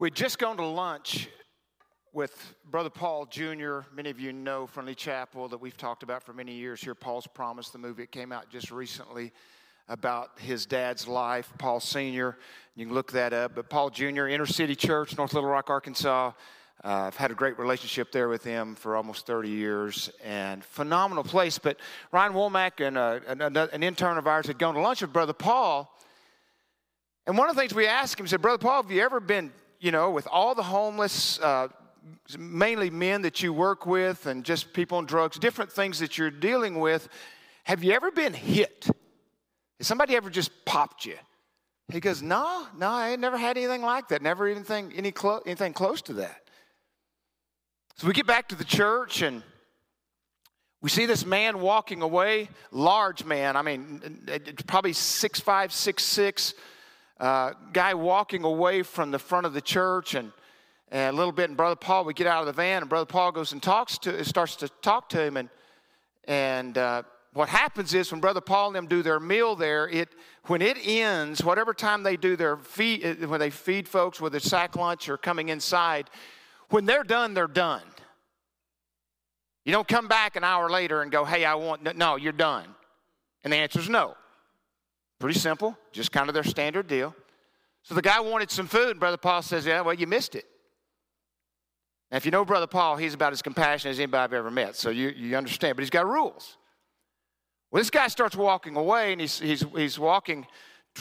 We'd just gone to lunch with Brother Paul Jr. Many of you know Friendly Chapel that we've talked about for many years here. Paul's Promise, the movie, it came out just recently about his dad's life, Paul Sr. You can look that up. But Paul Jr., Inner City Church, North Little Rock, Arkansas. Uh, I've had a great relationship there with him for almost 30 years and phenomenal place. But Ryan Womack and uh, an, an intern of ours had gone to lunch with Brother Paul. And one of the things we asked him, said, Brother Paul, have you ever been, you know, with all the homeless, uh, mainly men that you work with and just people on drugs, different things that you're dealing with, have you ever been hit? Has somebody ever just popped you? He goes, No, no, I never had anything like that. Never even think any clo- anything close to that. So we get back to the church and we see this man walking away, large man, I mean, probably six five, six six, uh, guy walking away from the front of the church and, and a little bit. And Brother Paul, we get out of the van, and Brother Paul goes and talks to, starts to talk to him. And, and uh, what happens is when Brother Paul and them do their meal there, it when it ends, whatever time they do their feed, when they feed folks with a sack lunch or coming inside, when they're done, they're done. You don't come back an hour later and go, hey, I want, no, you're done. And the answer is no. Pretty simple, just kind of their standard deal. So the guy wanted some food, and Brother Paul says, yeah, well, you missed it. Now, if you know Brother Paul, he's about as compassionate as anybody I've ever met, so you, you understand, but he's got rules. Well, this guy starts walking away, and he's, he's, he's walking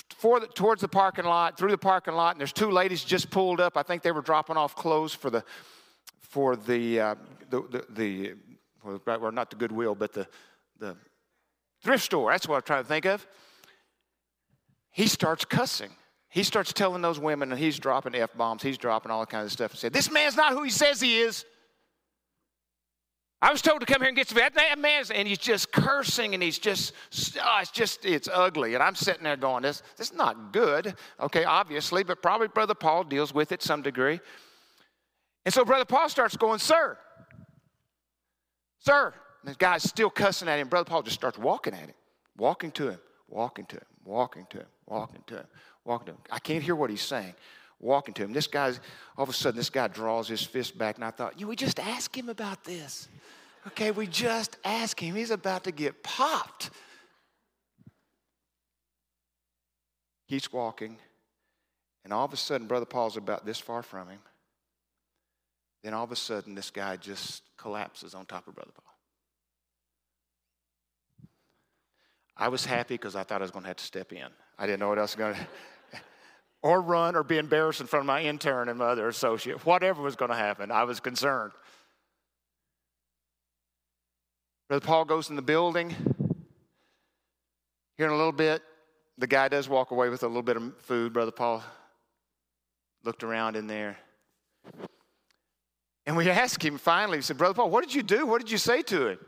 for the, towards the parking lot, through the parking lot, and there's two ladies just pulled up. I think they were dropping off clothes for the for the uh, the, the, the well, not the Goodwill, but the the thrift store. That's what I'm trying to think of. He starts cussing. He starts telling those women, and he's dropping f bombs. He's dropping all kinds of stuff, and said, "This man's not who he says he is." I was told to come here and get some. That man's, and he's just cursing, and he's just, oh, it's just, it's ugly. And I'm sitting there going, this, this is not good. Okay, obviously, but probably Brother Paul deals with it some degree. And so Brother Paul starts going, sir, sir. And the guy's still cussing at him. Brother Paul just starts walking at him, walking to him, walking to him, walking to him, walking to him, walking to him. I can't hear what he's saying walking to him. This guy's, all of a sudden, this guy draws his fist back, and I thought, you we just ask him about this. Okay, we just ask him. He's about to get popped. He's walking, and all of a sudden, Brother Paul's about this far from him. Then all of a sudden, this guy just collapses on top of Brother Paul. I was happy because I thought I was going to have to step in. I didn't know what else was going to or run or be embarrassed in front of my intern and my other associate. Whatever was going to happen, I was concerned. Brother Paul goes in the building. Here in a little bit, the guy does walk away with a little bit of food. Brother Paul looked around in there. And we asked him finally, we said, Brother Paul, what did you do? What did you say to him?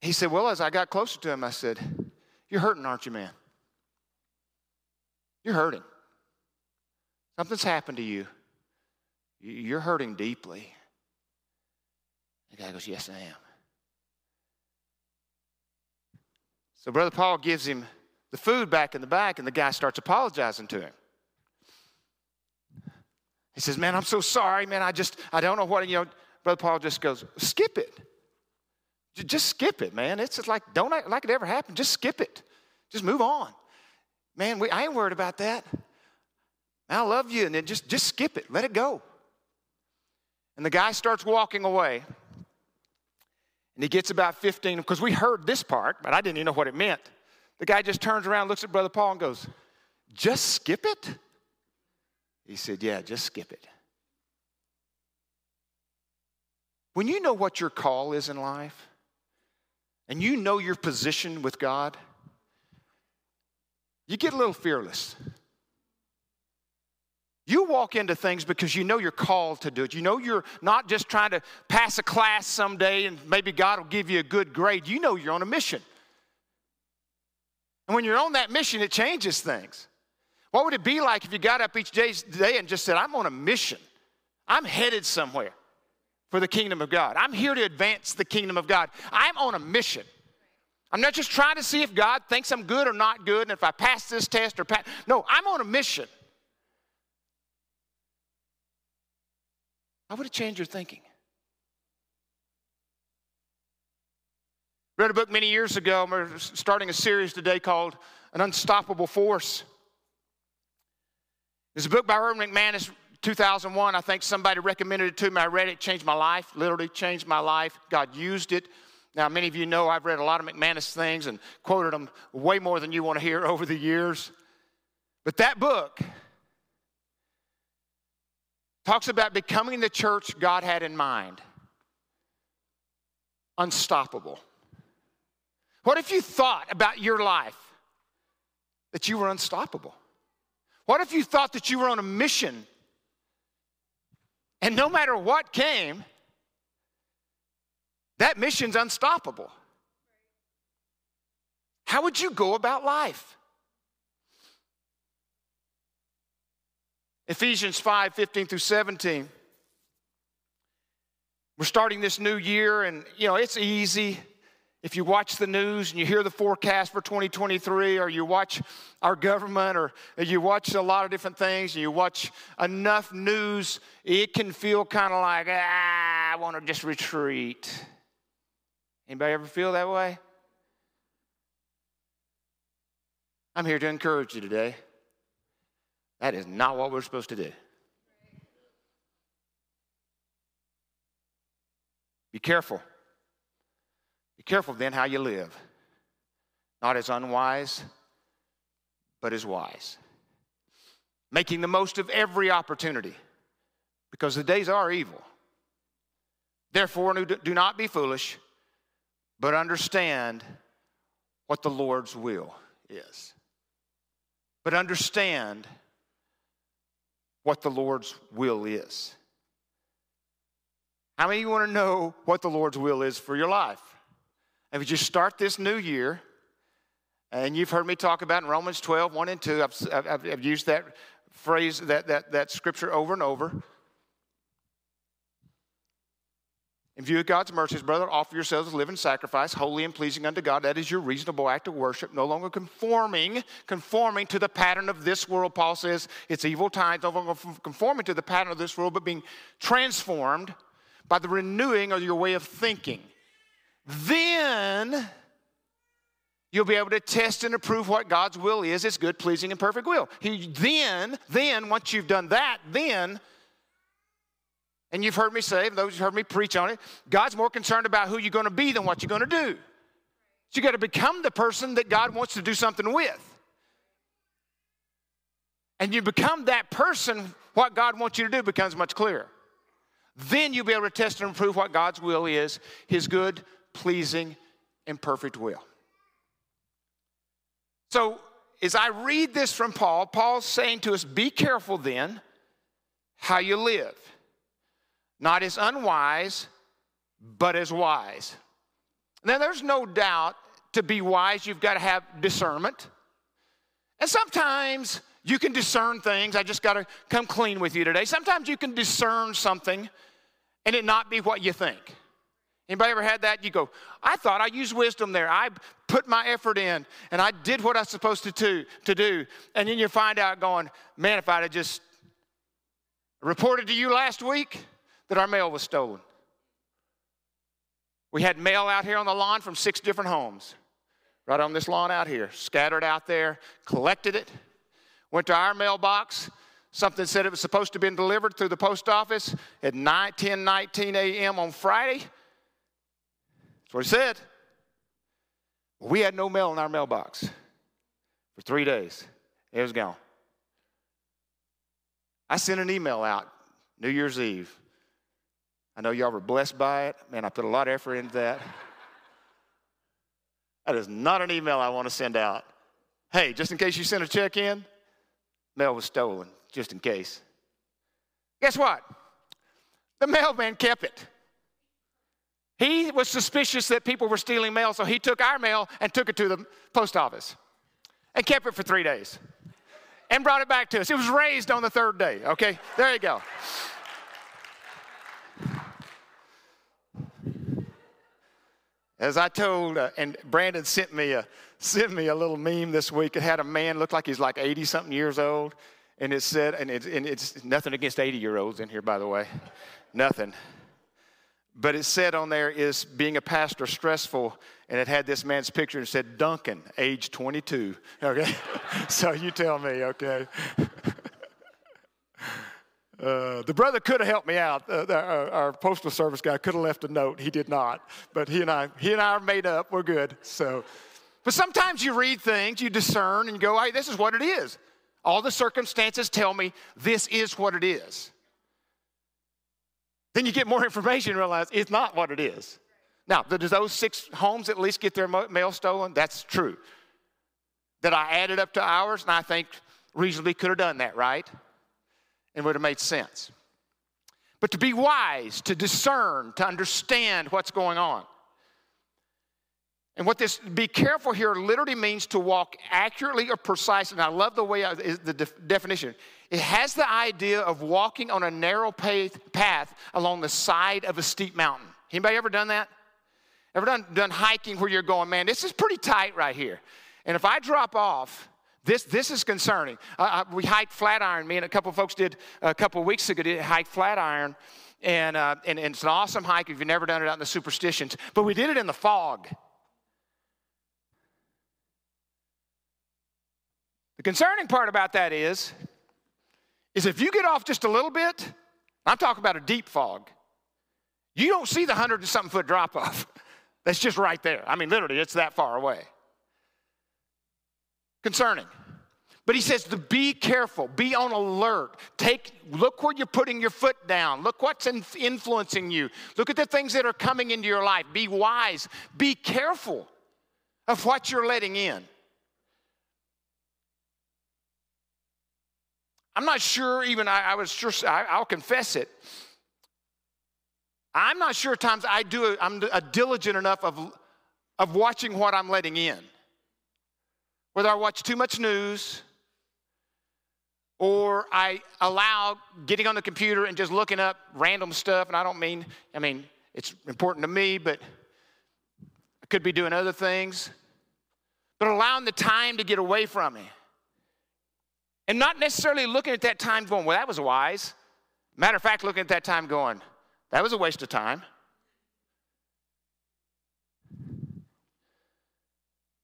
He said, Well, as I got closer to him, I said, You're hurting, aren't you, man? You're hurting. Something's happened to you. You're hurting deeply. The guy goes, Yes, I am. So Brother Paul gives him the food back in the back, and the guy starts apologizing to him. He says, Man, I'm so sorry, man. I just, I don't know what, you know. Brother Paul just goes, Skip it. Just skip it, man. It's just like, don't act like it ever happened. Just skip it. Just move on. Man, we, I ain't worried about that. I love you. And then just, just skip it, let it go. And the guy starts walking away. And he gets about 15, because we heard this part, but I didn't even know what it meant. The guy just turns around, looks at Brother Paul, and goes, Just skip it? He said, Yeah, just skip it. When you know what your call is in life, and you know your position with God, you get a little fearless. You walk into things because you know you're called to do it. You know you're not just trying to pass a class someday and maybe God will give you a good grade. You know you're on a mission. And when you're on that mission, it changes things. What would it be like if you got up each day and just said, I'm on a mission? I'm headed somewhere for the kingdom of God. I'm here to advance the kingdom of God. I'm on a mission. I'm not just trying to see if God thinks I'm good or not good and if I pass this test or pass. No, I'm on a mission. I would have changed your thinking. Read a book many years ago. We're starting a series today called An Unstoppable Force. It's a book by Erwin McManus 2001. I think somebody recommended it to me. I read it, changed my life, literally changed my life. God used it. Now, many of you know I've read a lot of McManus things and quoted them way more than you want to hear over the years. But that book talks about becoming the church God had in mind unstoppable. What if you thought about your life that you were unstoppable? What if you thought that you were on a mission and no matter what came, that mission's unstoppable? How would you go about life? Ephesians 5 15 through 17. We're starting this new year, and you know, it's easy if you watch the news and you hear the forecast for 2023, or you watch our government, or you watch a lot of different things, and you watch enough news, it can feel kind of like, ah, I want to just retreat. Anybody ever feel that way? I'm here to encourage you today. That is not what we're supposed to do. Be careful. Be careful then how you live. Not as unwise, but as wise. Making the most of every opportunity because the days are evil. Therefore, do not be foolish, but understand what the Lord's will is. But understand what the Lord's will is. How many of you want to know what the Lord's will is for your life? If you just start this new year, and you've heard me talk about in Romans 12, 1 and 2, I've, I've, I've used that phrase, that, that, that scripture over and over. In view of God's mercies, brother, offer yourselves a living sacrifice, holy and pleasing unto God. That is your reasonable act of worship, no longer conforming, conforming to the pattern of this world. Paul says it's evil times, no longer conforming to the pattern of this world, but being transformed by the renewing of your way of thinking. Then you'll be able to test and approve what God's will is, His good, pleasing, and perfect will. He then, then, once you've done that, then and you've heard me say, those who've heard me preach on it, God's more concerned about who you're going to be than what you're going to do. So you got to become the person that God wants to do something with. And you become that person, what God wants you to do becomes much clearer. Then you'll be able to test and prove what God's will is, his good, pleasing, and perfect will. So, as I read this from Paul, Paul's saying to us, be careful then how you live not as unwise, but as wise. Now, there's no doubt to be wise, you've got to have discernment. And sometimes you can discern things. I just got to come clean with you today. Sometimes you can discern something and it not be what you think. Anybody ever had that? You go, I thought I used wisdom there. I put my effort in and I did what I was supposed to, to, to do. And then you find out going, man, if I'd have just reported to you last week, that our mail was stolen. We had mail out here on the lawn from six different homes, right on this lawn out here, scattered out there, collected it, went to our mailbox. Something said it was supposed to have been delivered through the post office at 9, 10, 19 a.m. on Friday. That's what he said. We had no mail in our mailbox for three days. It was gone. I sent an email out New Year's Eve I know y'all were blessed by it. Man, I put a lot of effort into that. That is not an email I want to send out. Hey, just in case you sent a check in, mail was stolen, just in case. Guess what? The mailman kept it. He was suspicious that people were stealing mail, so he took our mail and took it to the post office and kept it for three days and brought it back to us. It was raised on the third day, okay? There you go. As I told, uh, and Brandon sent me a sent me a little meme this week. It had a man look like he's like 80 something years old, And it said, and, it, and it's nothing against 80 year olds in here, by the way, nothing. But it said on there, is being a pastor stressful? And it had this man's picture and said, Duncan, age 22. Okay? so you tell me, okay? Uh, the brother could have helped me out. Uh, our, our, postal service guy could have left a note. He did not. But he and I, he and I are made up. We're good. So, but sometimes you read things, you discern, and you go, "Hey, this is what it is." All the circumstances tell me this is what it is. Then you get more information and realize it's not what it is. Now, does those six homes at least get their mail stolen? That's true. That I added up to ours, and I think reasonably could have done that, right? and would have made sense. But to be wise, to discern, to understand what's going on. And what this be careful here literally means to walk accurately or precisely. And I love the way I, the definition. It has the idea of walking on a narrow path along the side of a steep mountain. Anybody ever done that? Ever done, done hiking where you're going, man, this is pretty tight right here. And if I drop off, this, this is concerning. Uh, we hiked Flatiron. Me and a couple folks did a couple weeks ago, did hike Flatiron. And, uh, and, and, it's an awesome hike if you've never done it out in the superstitions. But we did it in the fog. The concerning part about that is, is if you get off just a little bit, I'm talking about a deep fog, you don't see the hundred and something foot drop off. That's just right there. I mean, literally, it's that far away concerning. But he says to be careful, be on alert. Take look where you're putting your foot down. Look what's influencing you. Look at the things that are coming into your life. Be wise. Be careful of what you're letting in. I'm not sure even I, I was sure I, will confess it. I'm not sure times I do a, I'm a diligent enough of, of watching what I'm letting in whether I watch too much news or I allow getting on the computer and just looking up random stuff. And I don't mean, I mean, it's important to me, but I could be doing other things. But allowing the time to get away from me. And not necessarily looking at that time going, well, that was wise. Matter of fact, looking at that time going, that was a waste of time.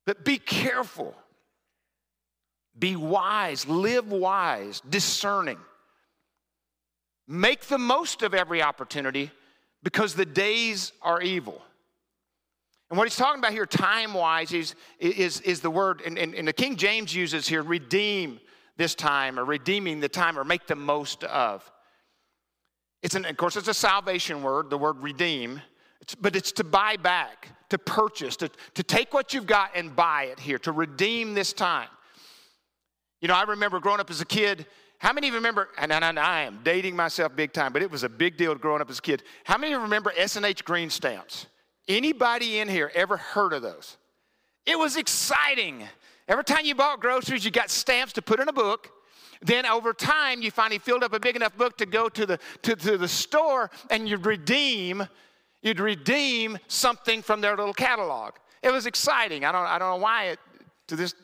But be careful be wise, live wise, discerning. Make the most of every opportunity because the days are evil. And what he's talking about here, time wise, is, is, is the word, and, and, and the King James uses here, redeem this time, or redeeming the time, or make the most of. It's an, of course, it's a salvation word, the word redeem, it's, but it's to buy back, to purchase, to, to take what you've got and buy it here, to redeem this time. You know, I remember growing up as a kid. How many of you remember, and I am dating myself big time, but it was a big deal growing up as a kid. How many of you remember S&H green stamps? Anybody in here ever heard of those? It was exciting. Every time you bought groceries, you got stamps to put in a book. Then over time, you finally filled up a big enough book to go to the, to, to the store and you'd redeem, you'd redeem something from their little catalog. It was exciting. I don't, I don't know why it to this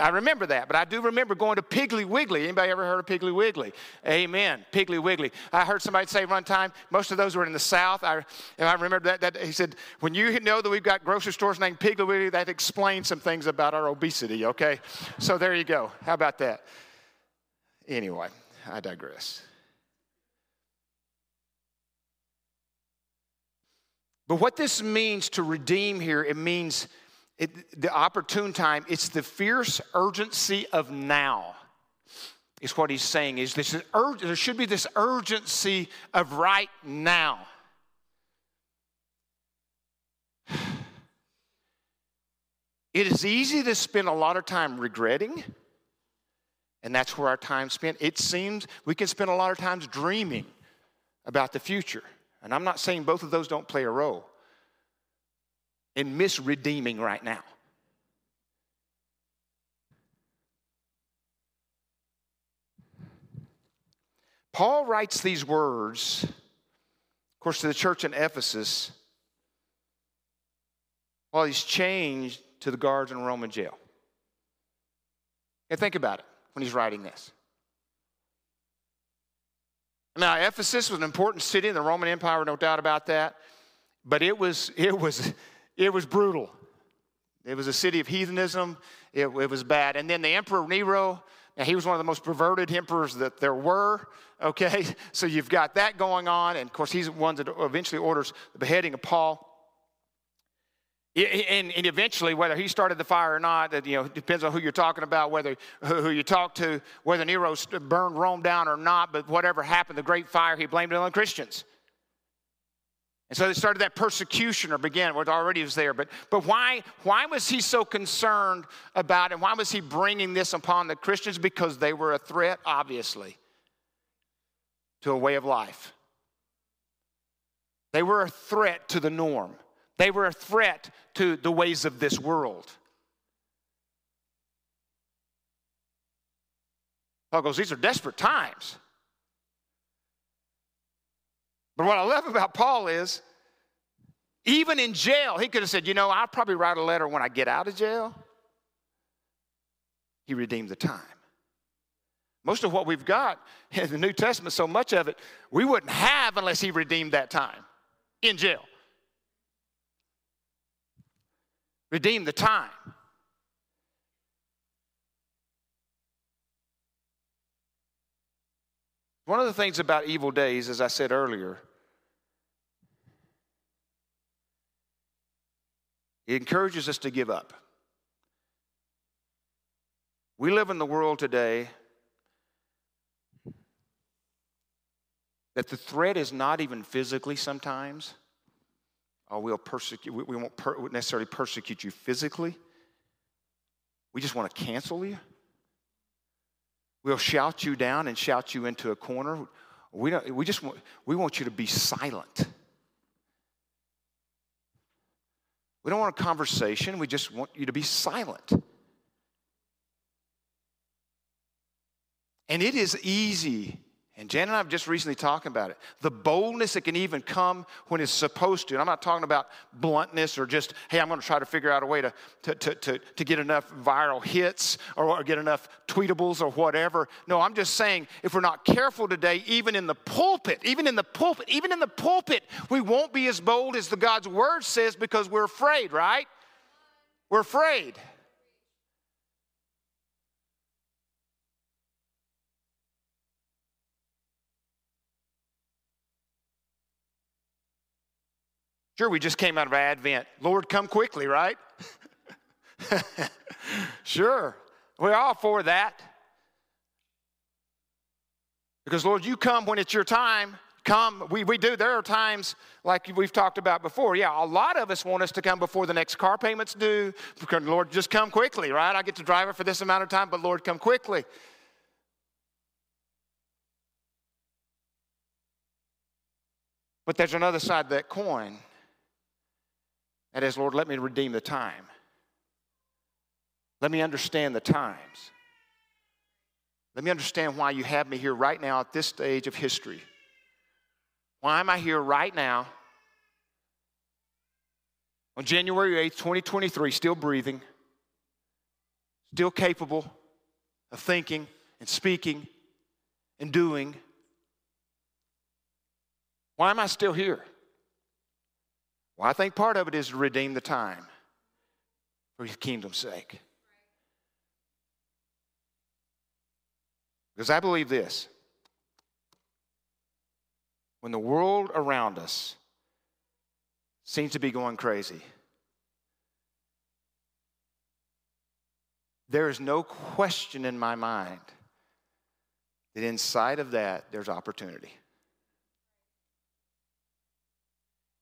i remember that but i do remember going to piggly wiggly. Anybody ever heard of piggly wiggly? Amen. Piggly wiggly. I heard somebody say one time most of those were in the south. I, and I remember that, that he said when you know that we've got grocery stores named piggly wiggly that explains some things about our obesity okay? So there you go. How about that? Anyway i digress. But what this means to redeem here it means it, the opportune time, it's the fierce urgency of now, is what he's saying. Is this ur- there should be this urgency of right now. It is easy to spend a lot of time regretting, and that's where our time spent. It seems we can spend a lot of times dreaming about the future. And I'm not saying both of those don't play a role and misredeeming right now. Paul writes these words, of course, to the church in Ephesus while he's changed to the guards in a Roman jail. And think about it when he's writing this. Now, Ephesus was an important city in the Roman Empire, no doubt about that. But it was, it was, it was brutal. It was a city of heathenism. It, it was bad. And then the Emperor Nero, now he was one of the most perverted emperors that there were. Okay, so you've got that going on, and of course he's the one that eventually orders the beheading of Paul. And, and, eventually, whether he started the fire or not, you know depends on who you're talking about, whether who you talk to, whether Nero burned Rome down or not. But whatever happened, the great fire, he blamed it on Christians. And so they started that persecution or began, what already was there. But, but why, why was he so concerned about it? Why was he bringing this upon the Christians? Because they were a threat, obviously, to a way of life. They were a threat to the norm. They were a threat to the ways of this world. Paul goes, These are desperate times. But what I love about Paul is, even in jail, he could have said, You know, I'll probably write a letter when I get out of jail. He redeemed the time. Most of what we've got in the New Testament, so much of it, we wouldn't have unless he redeemed that time in jail. Redeem the time. One of the things about evil days, as I said earlier, it encourages us to give up. We live in the world today that the threat is not even physically sometimes, oh, we'll persecute, we won't per, necessarily persecute you physically. We just want to cancel you. We'll shout you down and shout you into a corner. We, don't, we just want, we want you to be silent. We don't want a conversation. We just want you to be silent. And it is easy and Jan and I have just recently talked about it. The boldness that can even come when it's supposed to. And I'm not talking about bluntness or just, hey, I'm going to try to figure out a way to, to, to, to, to get enough viral hits or, or get enough tweetables or whatever. No, I'm just saying if we're not careful today, even in the pulpit, even in the pulpit, even in the pulpit, we won't be as bold as the God's word says because we're afraid, right? We're afraid. Sure, we just came out of Advent. Lord, come quickly, right? sure, we're all for that. Because, Lord, you come when it's your time. Come, we, we do. There are times, like we've talked about before. Yeah, a lot of us want us to come before the next car payment's due. Because, Lord, just come quickly, right? I get to drive it for this amount of time, but Lord, come quickly. But there's another side of that coin. That is, Lord, let me redeem the time. Let me understand the times. Let me understand why you have me here right now at this stage of history. Why am I here right now on January 8th, 2023, still breathing, still capable of thinking and speaking and doing? Why am I still here? Well, I think part of it is to redeem the time for his kingdom's sake. Because I believe this when the world around us seems to be going crazy, there is no question in my mind that inside of that there's opportunity.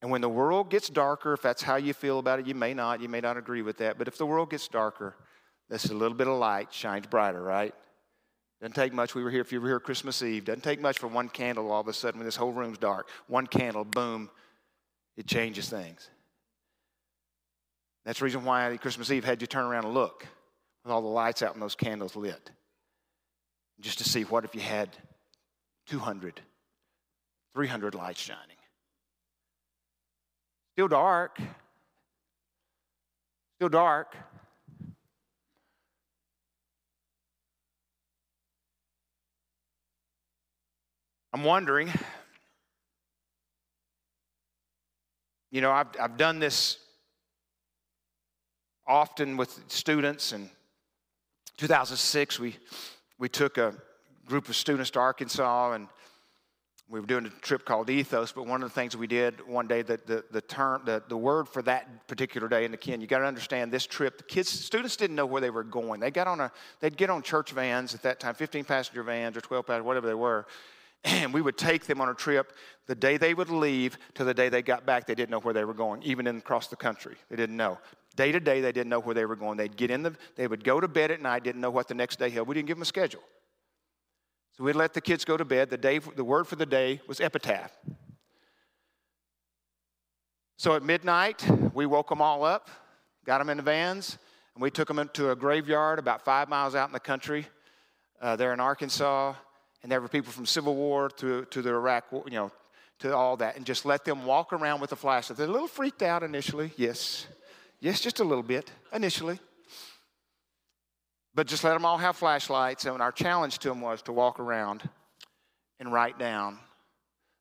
And when the world gets darker, if that's how you feel about it, you may not, you may not agree with that, but if the world gets darker, this a little bit of light shines brighter, right? Doesn't take much. We were here, if you were here Christmas Eve, doesn't take much for one candle all of a sudden when this whole room's dark. One candle, boom, it changes things. That's the reason why Christmas Eve had you turn around and look with all the lights out and those candles lit. Just to see what if you had 200, 300 lights shining. Still dark. Still dark. I'm wondering, you know, I've, I've done this often with students. In 2006, we, we took a group of students to Arkansas and we were doing a trip called Ethos, but one of the things we did one day, that the, the term, the, the word for that particular day in the kin, you got to understand this trip, the kids, students didn't know where they were going. They got on a, they'd get on church vans at that time, 15 passenger vans or 12 passenger, whatever they were, and we would take them on a trip the day they would leave to the day they got back. They didn't know where they were going, even in, across the country. They didn't know. Day to day, they didn't know where they were going. They'd get in the, they would go to bed at night, didn't know what the next day held. We didn't give them a schedule. So we'd let the kids go to bed. The, day, the word for the day was epitaph. So at midnight, we woke them all up, got them in the vans, and we took them into a graveyard about five miles out in the country uh, there in Arkansas. And there were people from Civil War to, to the Iraq, you know, to all that, and just let them walk around with a flashlight. They're a little freaked out initially, yes. Yes, just a little bit initially. But just let them all have flashlights. And our challenge to them was to walk around and write down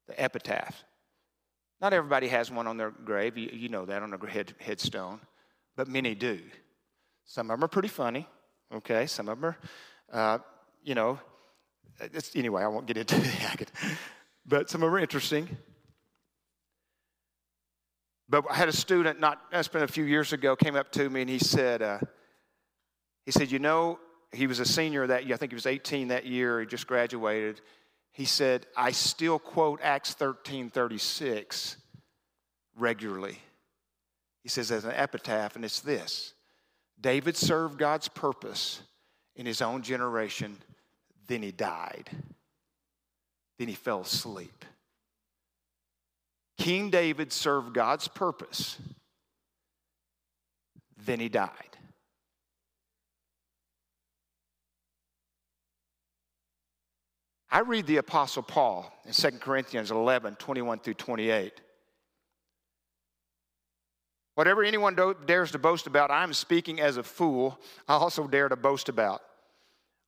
the epitaph. Not everybody has one on their grave. You, you know that on their head, headstone, but many do. Some of them are pretty funny, okay? Some of them are, uh, you know, anyway, I won't get into it. but some of them are interesting. But I had a student, not, that's been a few years ago, came up to me and he said, uh, he said, You know, he was a senior that year. I think he was 18 that year. He just graduated. He said, I still quote Acts 13 36 regularly. He says, as an epitaph, and it's this David served God's purpose in his own generation, then he died. Then he fell asleep. King David served God's purpose, then he died. I read the Apostle Paul in 2 Corinthians 11 21 through 28. Whatever anyone do, dares to boast about, I am speaking as a fool. I also dare to boast about.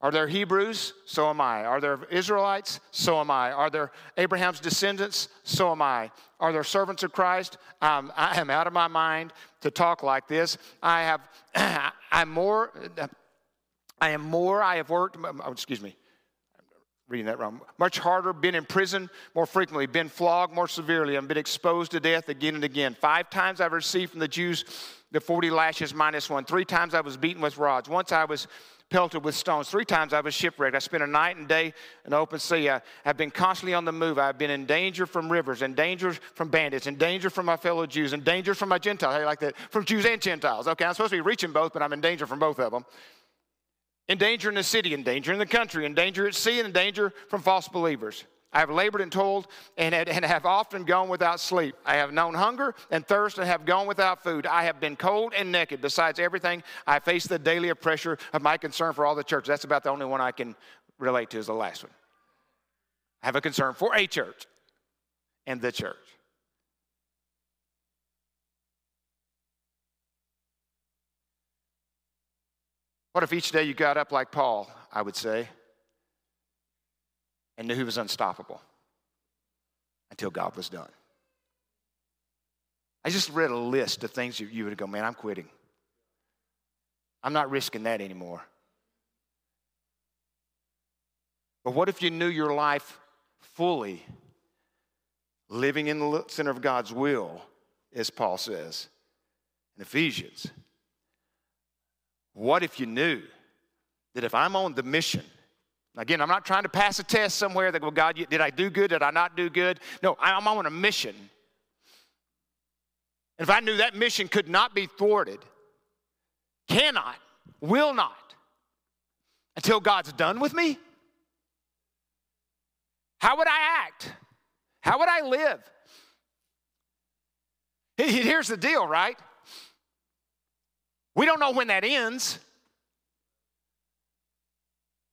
Are there Hebrews? So am I. Are there Israelites? So am I. Are there Abraham's descendants? So am I. Are there servants of Christ? Um, I am out of my mind to talk like this. I have, I'm more, I am more, I have worked, oh, excuse me, reading that wrong. Much harder, been in prison more frequently, been flogged more severely, and been exposed to death again and again. Five times I've received from the Jews the 40 lashes minus one. Three times I was beaten with rods. Once I was pelted with stones. Three times I was shipwrecked. I spent a night and day in the open sea. I have been constantly on the move. I've been in danger from rivers, in danger from bandits, in danger from my fellow Jews, in danger from my Gentiles. I like that. From Jews and Gentiles. Okay, I'm supposed to be reaching both, but I'm in danger from both of them in danger in the city, in danger in the country, in danger at sea, and in danger from false believers. I have labored and toiled and, and have often gone without sleep. I have known hunger and thirst and have gone without food. I have been cold and naked. Besides everything, I face the daily pressure of my concern for all the churches. That's about the only one I can relate to is the last one. I have a concern for a church and the church. What if each day you got up like Paul, I would say, and knew he was unstoppable until God was done? I just read a list of things you would go, man, I'm quitting. I'm not risking that anymore. But what if you knew your life fully, living in the center of God's will, as Paul says in Ephesians? What if you knew that if I'm on the mission, again, I'm not trying to pass a test somewhere that, well, God, did I do good? Did I not do good? No, I'm on a mission. And if I knew that mission could not be thwarted, cannot, will not, until God's done with me, how would I act? How would I live? Here's the deal, right? We don't know when that ends.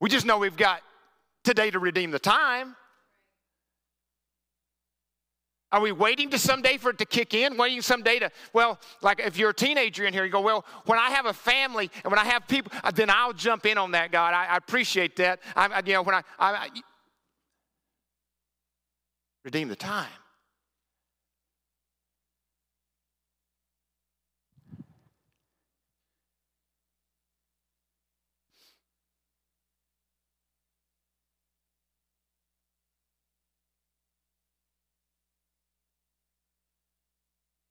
We just know we've got today to redeem the time. Are we waiting to someday for it to kick in? Waiting someday to, well, like if you're a teenager in here, you go, well, when I have a family and when I have people, uh, then I'll jump in on that, God. I, I appreciate that. I, you know, when I, I redeem the time.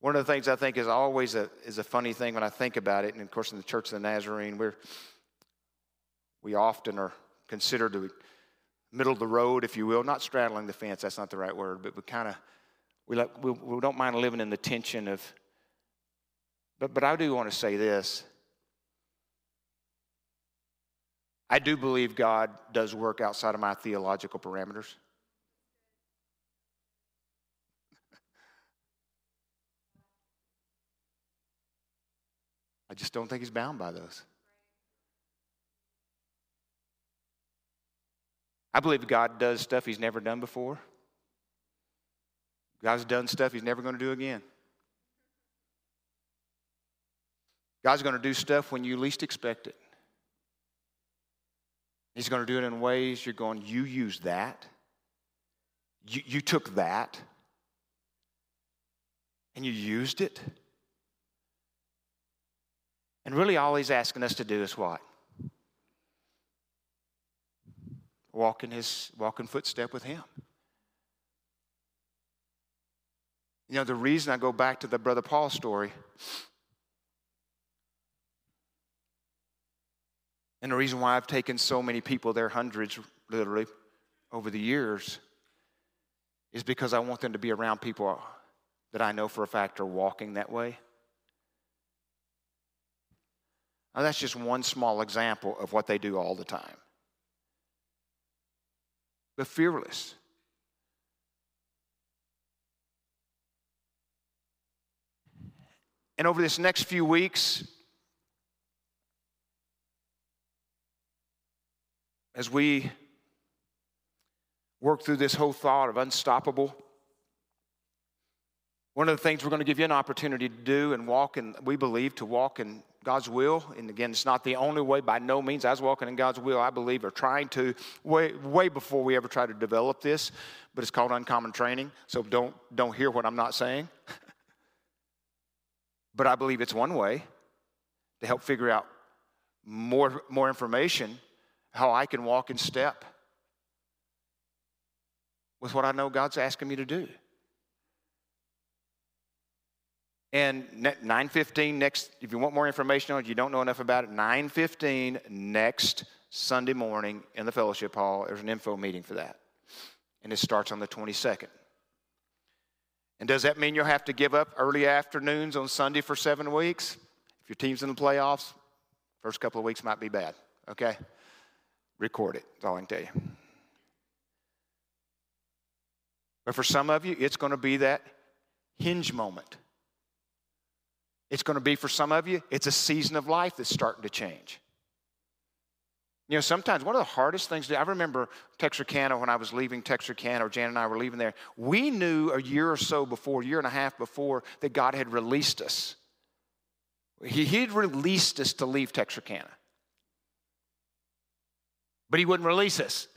One of the things I think is always a, is a funny thing when I think about it, and of course in the Church of the Nazarene, we're, we often are considered to middle of the road, if you will, not straddling the fence, that's not the right word, but we kind of, we, like, we, we don't mind living in the tension of, but, but I do want to say this. I do believe God does work outside of my theological parameters. I just don't think he's bound by those. I believe God does stuff he's never done before. God's done stuff he's never going to do again. God's going to do stuff when you least expect it. He's going to do it in ways you're going, you use that. You, you took that and you used it. And really, all he's asking us to do is what? Walk in his walk in footstep with him. You know, the reason I go back to the Brother Paul story, and the reason why I've taken so many people there, hundreds literally, over the years, is because I want them to be around people that I know for a fact are walking that way. Now, that's just one small example of what they do all the time. But fearless. And over this next few weeks, as we work through this whole thought of unstoppable, one of the things we're going to give you an opportunity to do and walk in, we believe, to walk in God's will. And again, it's not the only way, by no means. I was walking in God's will, I believe, or trying to, way, way before we ever try to develop this, but it's called uncommon training. So don't, don't hear what I'm not saying. but I believe it's one way to help figure out more, more information how I can walk in step with what I know God's asking me to do. And 9:15 next if you want more information on it, you don't know enough about it, 9:15 next Sunday morning in the fellowship hall, there's an info meeting for that. And it starts on the 22nd. And does that mean you'll have to give up early afternoons on Sunday for 7 weeks? If your team's in the playoffs, first couple of weeks might be bad, okay? Record it. That's all I can tell you. But for some of you, it's going to be that hinge moment it's going to be for some of you, it's a season of life that's starting to change. You know, sometimes one of the hardest things to I remember Texarkana when I was leaving Texarkana, or Jan and I were leaving there. We knew a year or so before, year and a half before, that God had released us. He, he'd released us to leave Texarkana. But He wouldn't release us.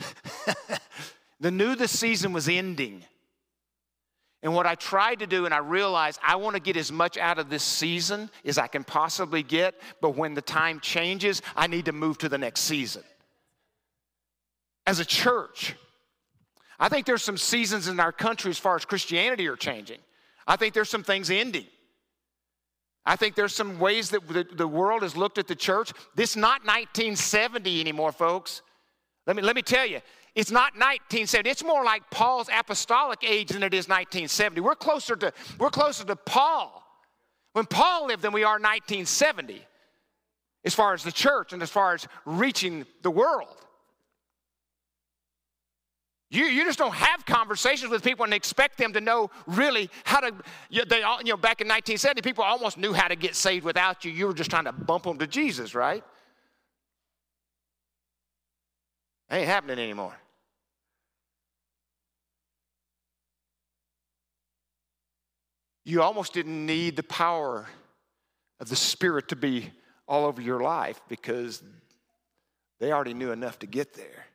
the knew the season was ending. And what I tried to do, and I realized I want to get as much out of this season as I can possibly get, but when the time changes, I need to move to the next season. As a church, I think there's some seasons in our country as far as Christianity are changing. I think there's some things ending. I think there's some ways that the, world has looked at the church. This is not 1970 anymore, folks. Let me, let me tell you, it's not 1970. It's more like Paul's apostolic age than it is 1970. We're closer to, we're closer to Paul. When Paul lived than we are 1970, as far as the church and as far as reaching the world. You, you just don't have conversations with people and expect them to know really how to. You, they you know, back in 1970, people almost knew how to get saved without you. You were just trying to bump them to Jesus, right? Ain't happening anymore. you almost didn't need the power of the Spirit to be all over your life because they already knew enough to get there.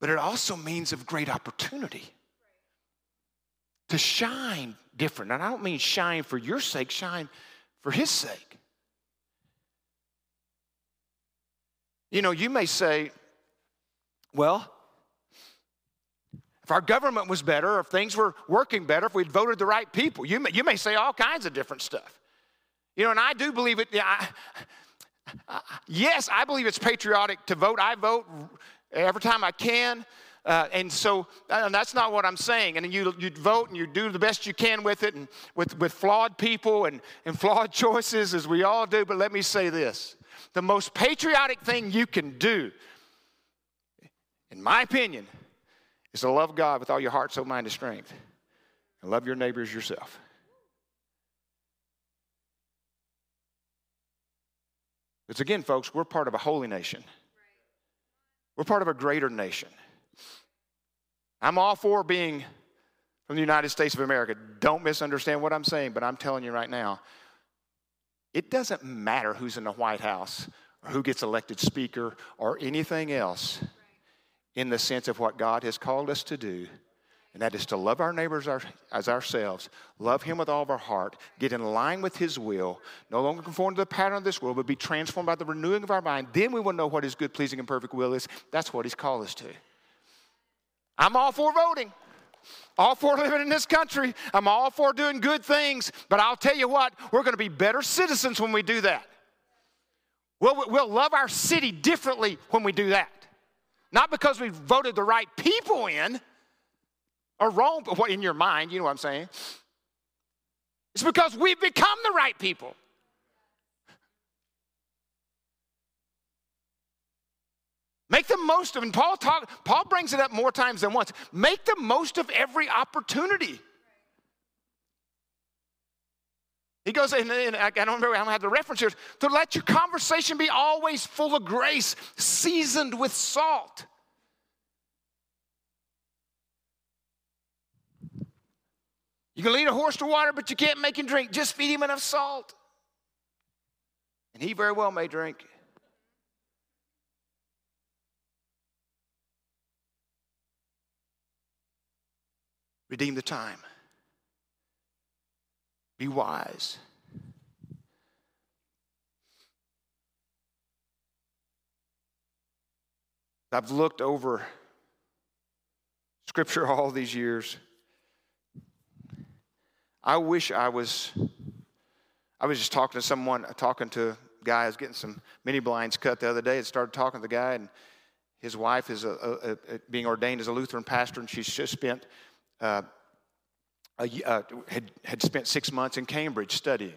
but it also means of great opportunity to shine different. And I don't mean shine for your sake, shine for His sake. You know, you may say, well, if our government was better, if things were working better, if we'd voted the right people, you may, you may say all kinds of different stuff. You know, and I do believe it. I, I, yes, I believe it's patriotic to vote. I vote every time I can. Uh, and so uh, and that's not what I'm saying. And you, you vote and you do the best you can with it and with, with flawed people and, and flawed choices, as we all do. But let me say this the most patriotic thing you can do, in my opinion, is to love God with all your heart, soul, mind, and strength, and love your neighbors yourself. Because again, folks, we're part of a holy nation. We're part of a greater nation. I'm all for being from the United States of America. Don't misunderstand what I'm saying, but I'm telling you right now, it doesn't matter who's in the White House or who gets elected speaker or anything else in the sense of what God has called us to do. And that is to love our neighbors as ourselves, love Him with all of our heart, get in line with His will, no longer conform to the pattern of this world, but be transformed by the renewing of our mind. Then we will know what His good, pleasing, and perfect will is. That's what He's called us to. I'm all for voting all for living in this country. I'm all for doing good things. But I'll tell you what, we're going to be better citizens when we do that. We'll, we'll love our city differently when we do that. Not because we voted the right people in or wrong, but what in your mind, you know what I'm saying? It's because we've become the right people. Make the most of, and Paul talk, Paul brings it up more times than once. Make the most of every opportunity. He goes, and, and I don't remember, I don't have the reference here, to let your conversation be always full of grace, seasoned with salt. You can lead a horse to water, but you can't make him drink. Just feed him enough salt. And he very well may drink. Redeem the time. Be wise. I've looked over scripture all these years. I wish I was, I was just talking to someone, talking to a guy who's getting some mini blinds cut the other day and started talking to the guy, and his wife is a, a, a, being ordained as a Lutheran pastor, and she's just spent uh, a, uh, had, had spent six months in Cambridge studying.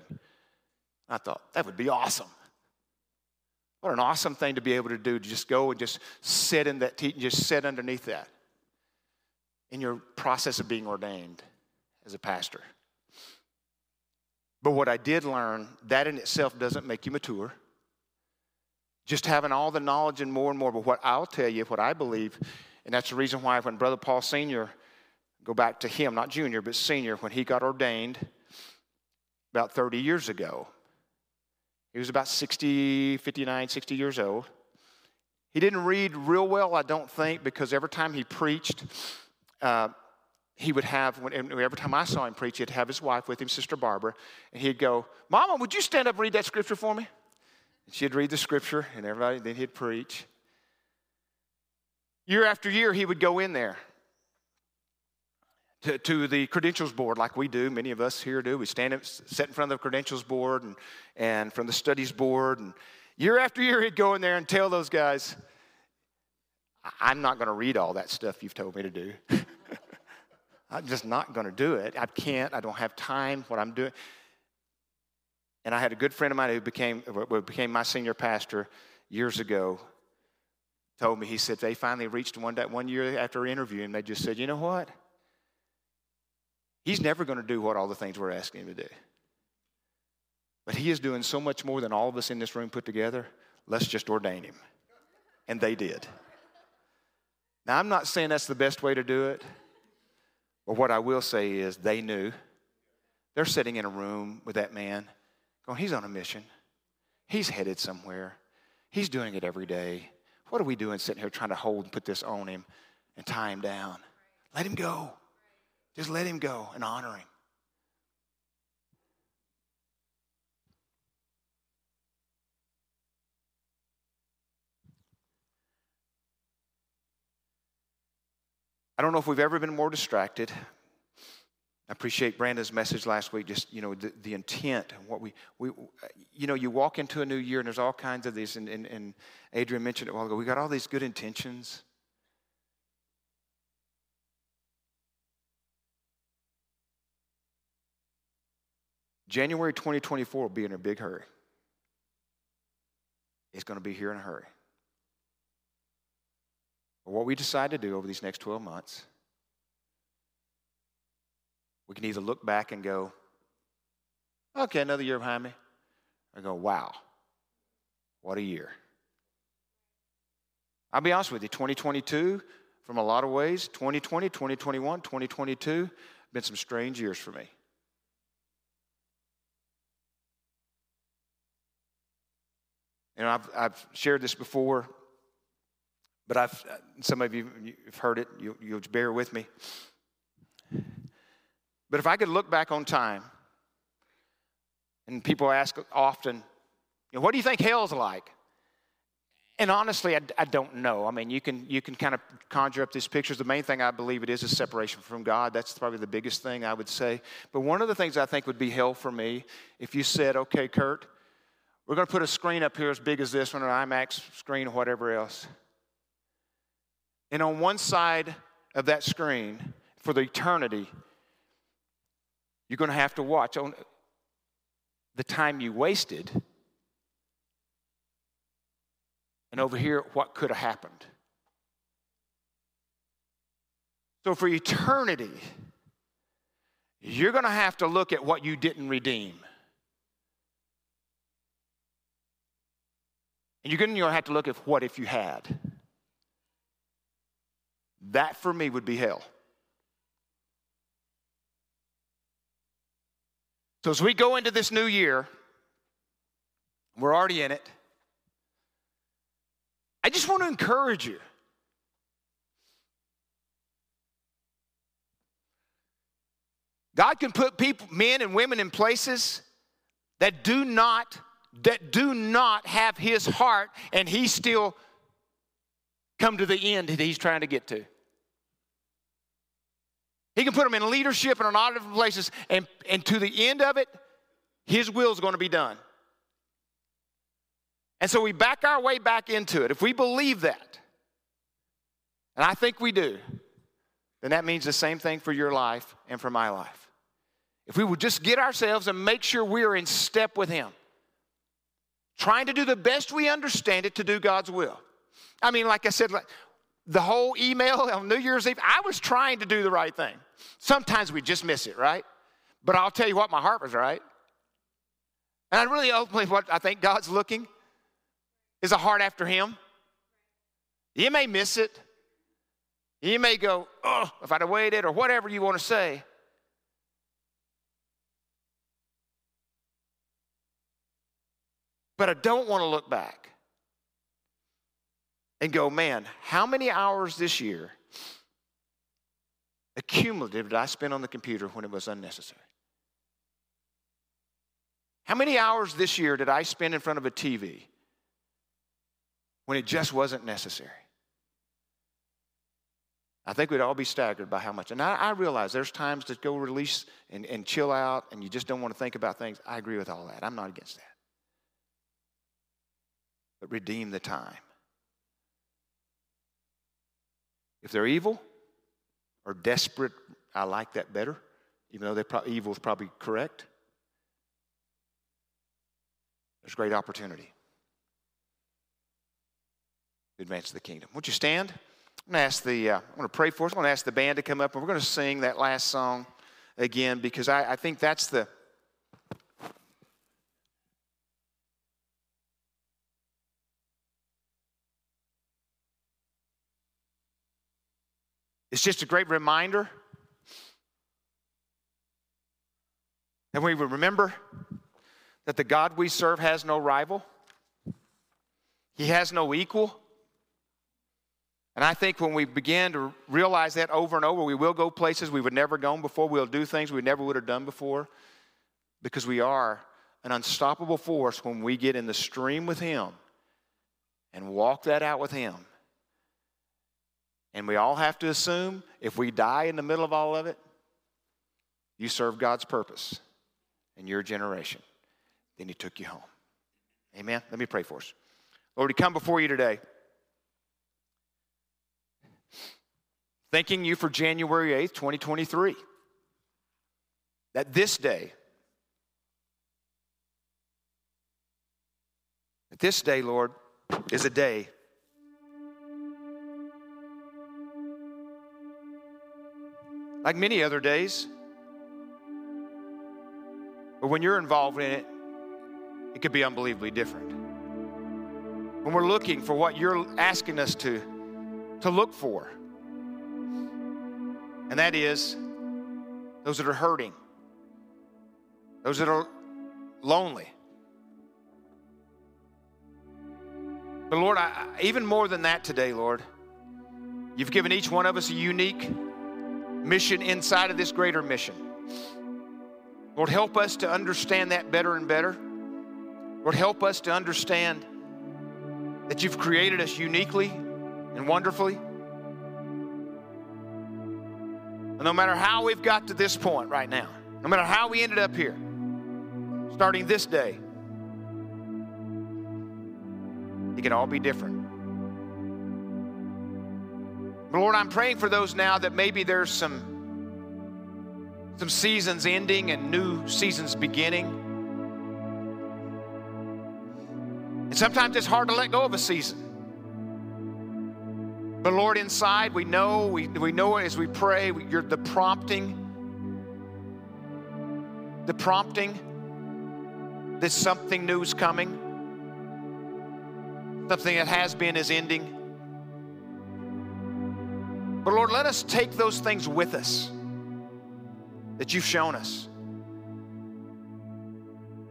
I thought, that would be awesome. What an awesome thing to be able to do, to just go and just sit in that, just sit underneath that in your process of being ordained as a pastor. But what I did learn, that in itself doesn't make you mature. Just having all the knowledge and more and more. But what I'll tell you, what I believe, and that's the reason why when Brother Paul Sr Go back to him, not junior, but senior, when he got ordained about 30 years ago. He was about 60, 59, 60 years old. He didn't read real well, I don't think, because every time he preached, uh, he would have, every time I saw him preach, he'd have his wife with him, Sister Barbara, and he'd go, Mama, would you stand up and read that scripture for me? And she'd read the scripture, and everybody, then he'd preach. Year after year, he would go in there to, to, the credentials board like we do. Many of us here do. We stand up, sit in front of the credentials board and, and from the studies board. And year after year, he'd go in there and tell those guys, I'm not going to read all that stuff you've told me to do. I'm just not going to do it. I can't. I don't have time. What I'm doing. And I had a good friend of mine who became, who became my senior pastor years ago. Told me, he said, they finally reached one, day, one year after interviewing, they just said, you know what? He's never going to do what all the things we're asking him to do. But he is doing so much more than all of us in this room put together. Let's just ordain him. And they did. Now, I'm not saying that's the best way to do it, but what I will say is they knew. They're sitting in a room with that man going, He's on a mission. He's headed somewhere. He's doing it every day. What are we doing sitting here trying to hold and put this on him? and tie him down. Let him go. Just let him go and honor him. I don't know if we've ever been more distracted. I appreciate Brandon's message last week, just, you know, the, the intent and what we, we, you know, you walk into a new year and there's all kinds of these, and, and, and Adrian mentioned it a while ago. We got all these good intentions. January 2024 will be in a big hurry. It's going to be here in a hurry. But what we decide to do over these next 12 months, we can either look back and go, okay, another year behind me, or go, wow, what a year. I'll be honest with you, 2022, from a lot of ways, 2020, 2021, 2022, been some strange years for me. You know, I've, I've shared this before. But I've, some of you have heard it, you, you'll bear with me. But if I could look back on time, and people ask often, you know, what do you think hell's like? And honestly, I, I, don't know. I mean, you can, you can kind of conjure up these pictures. The main thing I believe it is is separation from God. That's probably the biggest thing I would say. But one of the things I think would be hell for me, if you said, okay, Kurt, we're going to put a screen up here as big as this one, an IMAX screen or whatever else. And on one side of that screen, for the eternity, you're going to have to watch on the time you wasted. And over here, what could have happened. So, for eternity, you're going to have to look at what you didn't redeem. And you're going to have to look at what if you had. That for me would be hell. So as we go into this new year, we're already in it. I just want to encourage you. God can put people, men and women in places that do not that do not have his heart and he still come to the end that he's trying to get to. He can put them in leadership in a lot of different places, and, and to the end of it, His will is going to be done. And so we back our way back into it. If we believe that, and I think we do, then that means the same thing for your life and for my life. If we would just get ourselves and make sure we are in step with Him, trying to do the best we understand it to do God's will. I mean, like I said, the whole email on New Year's Eve, I was trying to do the right thing. Sometimes we just miss it, right? But I'll tell you what, my heart was right. And I really ultimately, what I think God's looking is a heart after Him. You may miss it. You may go, oh, if I'd have waited, or whatever you want to say. But I don't want to look back and go, man, how many hours this year accumulative did I spend on the computer when it was unnecessary? How many hours this year did I spend in front of a TV when it just wasn't necessary? I think we'd all be staggered by how much. And I, I, realize there's times to go release and, and chill out and you just don't want to think about things. I agree with all that. I'm not against that. But redeem the time. If they're evil or desperate, I like that better, even though pro- evil is probably correct. There's great opportunity to advance the kingdom. Would you stand? I'm going to ask the, uh, I'm going to pray for us. I'm going to ask the band to come up, and we're going to sing that last song again because I, I think that's the, It's just a great reminder that we would remember that the God we serve has no rival, He has no equal. And I think when we begin to realize that over and over, we will go places we would never gone before. We'll do things we never would have done before because we are an unstoppable force when we get in the stream with Him and walk that out with Him. And we all have to assume if we die in the middle of all of it, you serve God's purpose in your generation. Then He took you home. Amen. Let me pray for us. Lord, we come before you today. Thanking you for January 8th, 2023. That this day, that this day, Lord, is a day like many other days. But when you're involved in it, it could be unbelievably different. When we're looking for what you're asking us to, to look for, and that is those that are hurting, those that are lonely. But Lord, I, even more than that today, Lord, you've given each one of us a unique mission inside of this greater mission. Lord, help us to understand that better and better. Lord, help us to understand that you've created us uniquely and wonderfully. And no matter how we've got to this point right now, no matter how we ended up here, starting this day, it can all be different. But Lord, I'm praying for those now that maybe there's some some seasons ending and new seasons beginning. And sometimes it's hard to let go of a season. But Lord, inside we know, we, we know as we pray, we, you're the prompting, the prompting that something new is coming, something that has been is ending. But Lord, let us take those things with us that you've shown us.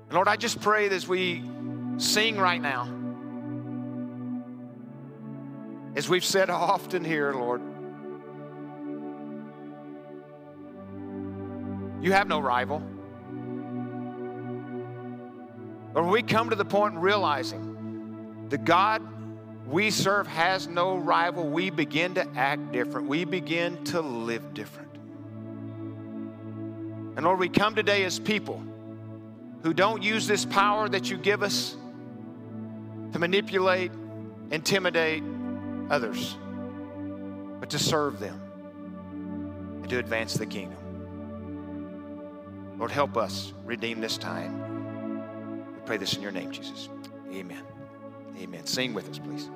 And Lord, I just pray that as we sing right now, as we've said often here, Lord, you have no rival. Or we come to the point in realizing the God we serve has no rival, we begin to act different. We begin to live different. And Lord, we come today as people who don't use this power that you give us to manipulate, intimidate others, but to serve them and to advance the kingdom. Lord, help us redeem this time. We pray this in your name, Jesus. Amen. Amen. Sing with us, please.